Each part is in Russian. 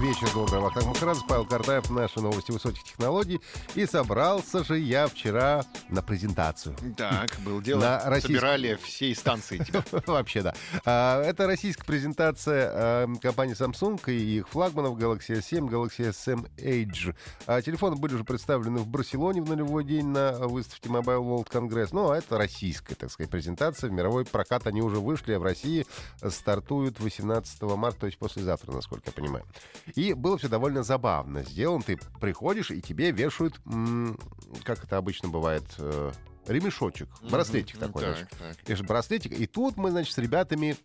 Вечер добрый, Вахтанг Махарадзе, Павел Картаев, наши новости высоких технологий. И собрался же я вчера на презентацию. Так, был дело. На российск- Собирали всей станции тебя. Вообще, да. А, Это российская презентация а, компании Samsung и их флагманов Galaxy S7, Galaxy S7 Edge. А Телефоны были уже представлены в Барселоне в нулевой день на выставке Mobile World Congress. Ну, а это российская, так сказать, презентация. В мировой прокат они уже вышли, а в России стартуют 18 марта, то есть послезавтра, насколько я понимаю. И было все довольно забавно сделано. Ты приходишь, и тебе вешают, как это обычно бывает, э, ремешочек, браслетик Мгм. такой. Так, значит. так. Вешают браслетик. И тут мы, значит, с ребятами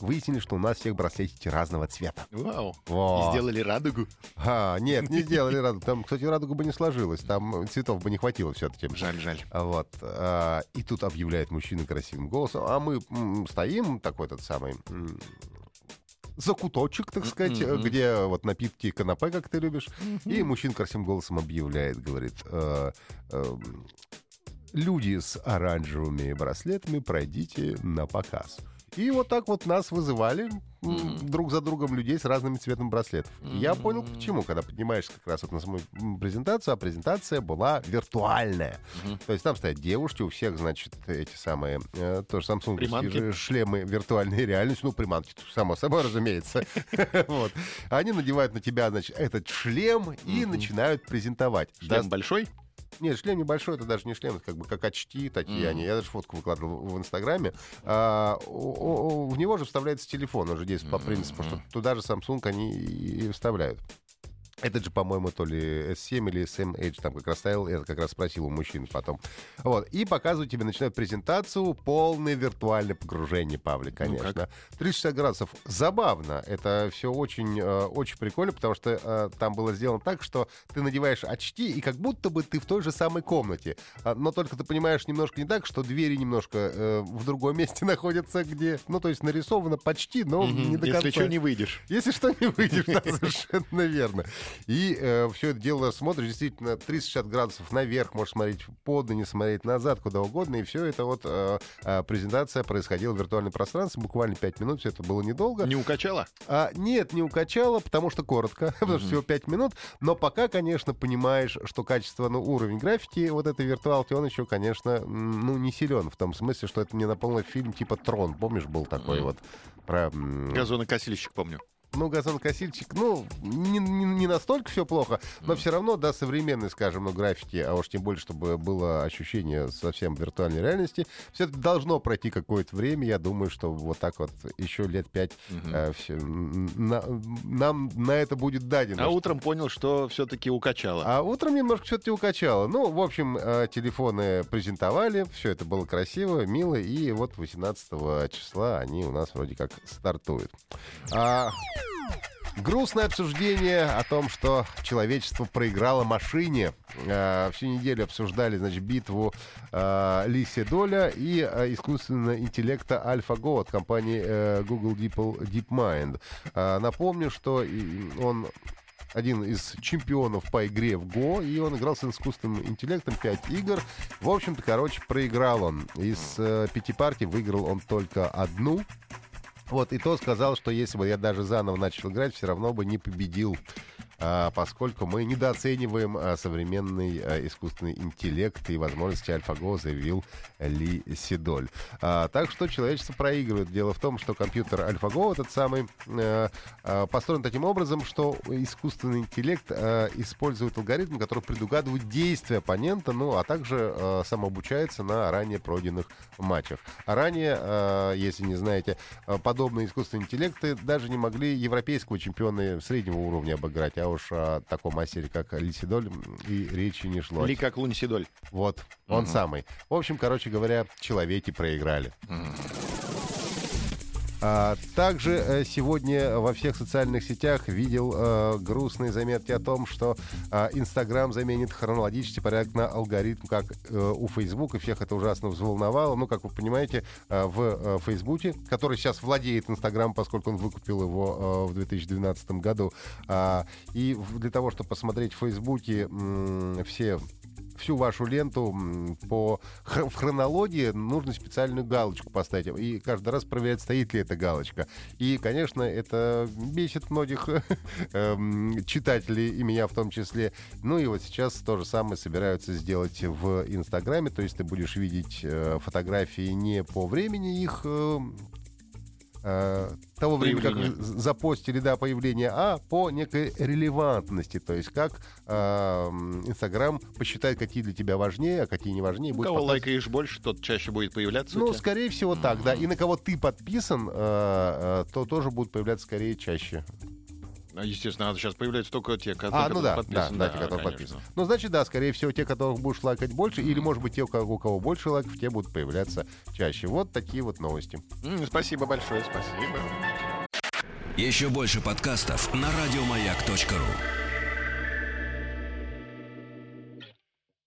выяснили, что у нас всех браслетики разного цвета. Вау. Во. И сделали радугу. А, нет, не сделали радугу. Там, кстати, радуга бы не сложилась. Там цветов бы не хватило все-таки. Жаль, жаль. Вот. а, и тут объявляет мужчина красивым голосом. А мы м, стоим, такой тот самый м, закуточек, так сказать, Мгм. где вот напитки и канапе, как ты любишь. И мужчина красивым голосом объявляет, говорит, э, эм, люди с оранжевыми браслетами, пройдите на показ. И вот так вот нас вызывали м, друг за другом людей с разными цветом браслетов. И Я понял, почему, когда поднимаешься как раз вот на саму презентацию, а презентация была виртуальная. То есть там стоят девушки, у всех, значит, эти самые, э, тоже Samsung Приманки. шлемы виртуальной реальности, ну, приманки, само собой, разумеется. Они надевают на тебя, значит, этот шлем и начинают презентовать. Шлем большой? Нет, шлем небольшой, это даже не шлем, это как бы как очки такие они. Я даже фотку выкладывал в Инстаграме. А, о- о- в него же вставляется телефон уже здесь по принципу, что туда же Samsung они и вставляют. Этот же, по-моему, то ли S7 или S7 Edge там как раз стоял, я как раз спросил у мужчин потом. Вот. И показывают тебе, начинают презентацию, полное виртуальное погружение, Павлик, конечно. как? 360 градусов. Забавно. Это все очень, э, очень прикольно, потому что э, там было сделано так, что ты надеваешь очки, и как будто бы ты в той же самой комнате. А, но только ты понимаешь немножко не так, что двери немножко э, в другом месте находятся, где... Ну, то есть нарисовано почти, но не до Если конца. что, не выйдешь. Если что, не выйдешь, да, совершенно верно. И все это дело смотришь, действительно, 360 градусов наверх, можешь смотреть под, не смотреть назад, куда угодно, и все это вот э, э, презентация происходила в виртуальном пространстве, буквально 5 минут, все это было недолго. Не укачала? А, нет, не укачало, потому что коротко, потому что всего 5 минут. Но пока, конечно, понимаешь, что качество, ну, уровень графики вот этой виртуалки, он еще, конечно, ну, не силен. В том смысле, что это мне напомнил фильм типа «Трон». Помнишь, был такой вот про... Газонокосильщик, помню. Ну, газонокосильщик, ну, не, не- не настолько все плохо, но все равно, да, современной, скажем, ну, графики, а уж тем более, чтобы было ощущение совсем виртуальной реальности, все это должно пройти какое-то время. Я думаю, что вот так вот еще лет пять э, всё, м, на- нам на это будет дадено. А утром понял, что все-таки укачала. А утром немножко все-таки укачало. Ну, в общем, э, телефоны презентовали, все это было красиво, мило, и вот 18 числа они у нас вроде как стартуют. А, Грустное обсуждение о том, что человечество проиграло машине. Э, всю неделю обсуждали, значит, битву э, Ли Седоля и э, искусственного интеллекта AlphaGo от компании Google Deep, DeepMind. Напомню, что он один из чемпионов по игре в Го, и он играл с искусственным интеллектом 5 игр. В общем-то, короче, проиграл он. Из э, пяти партий выиграл он только одну. Вот, и то сказал, что если бы я даже заново начал играть, все равно бы не победил. А, поскольку мы недооцениваем а, современный а, искусственный интеллект и возможности AlphaGo, заявил Ли Сидоль. Так что человечество проигрывает. Дело в том, что компьютер AlphaGo, этот самый, построен таким образом, что искусственный интеллект использует алгоритм, который предугадывает действия оппонента, ну, а также самообучается на ранее пройденных матчах. Ранее, если не знаете, подобные искусственные интеллекты даже не могли европейского чемпиона среднего уровня обыграть, а уж о таком мастере, как Лисидоль, и речи не шло. Ли как Лунсидоль. Вот, он самый. В общем, короче говоря, человеки проиграли. А, также э, сегодня во всех социальных сетях видел э, грустные заметки о том, что э, Инстаграм заменит хронологический порядок на алгоритм, как э, у Фейсбука. Всех это ужасно взволновало. Ну, как вы понимаете, в э, Фейсбуке, который сейчас владеет Инстаграм, поскольку он выкупил его в 2012 году. А, и для того, чтобы посмотреть в Фейсбуке все всю вашу ленту по в хронологии нужно специальную галочку поставить и каждый раз проверять, стоит ли эта галочка. И, конечно, это бесит многих эм, читателей, и меня в том числе. Ну и вот сейчас то же самое собираются сделать в Инстаграме, то есть ты будешь видеть э, фотографии не по времени их э, э, того времени, как запостили, да, появление, а по некой релевантности, то есть как э, м, Инстаграм посчитает, какие для тебя важнее, а какие не важнее. Будет кого показывать. лайкаешь больше, тот чаще будет появляться. Ну, скорее всего, так, да. И на кого ты подписан, э, э, то тоже будут появляться скорее чаще. А, Естественно, сейчас появляются только те, которые А, ну да, да, подписаны. да, те, которые подписаны. Ну, значит, да, скорее всего, те, которых будешь лайкать больше, или, может быть, те, у кого, больше лайков, те будут появляться чаще. Вот такие вот новости. М, Спасибо большое, спасибо. Еще больше подкастов на радиомаяк.ру.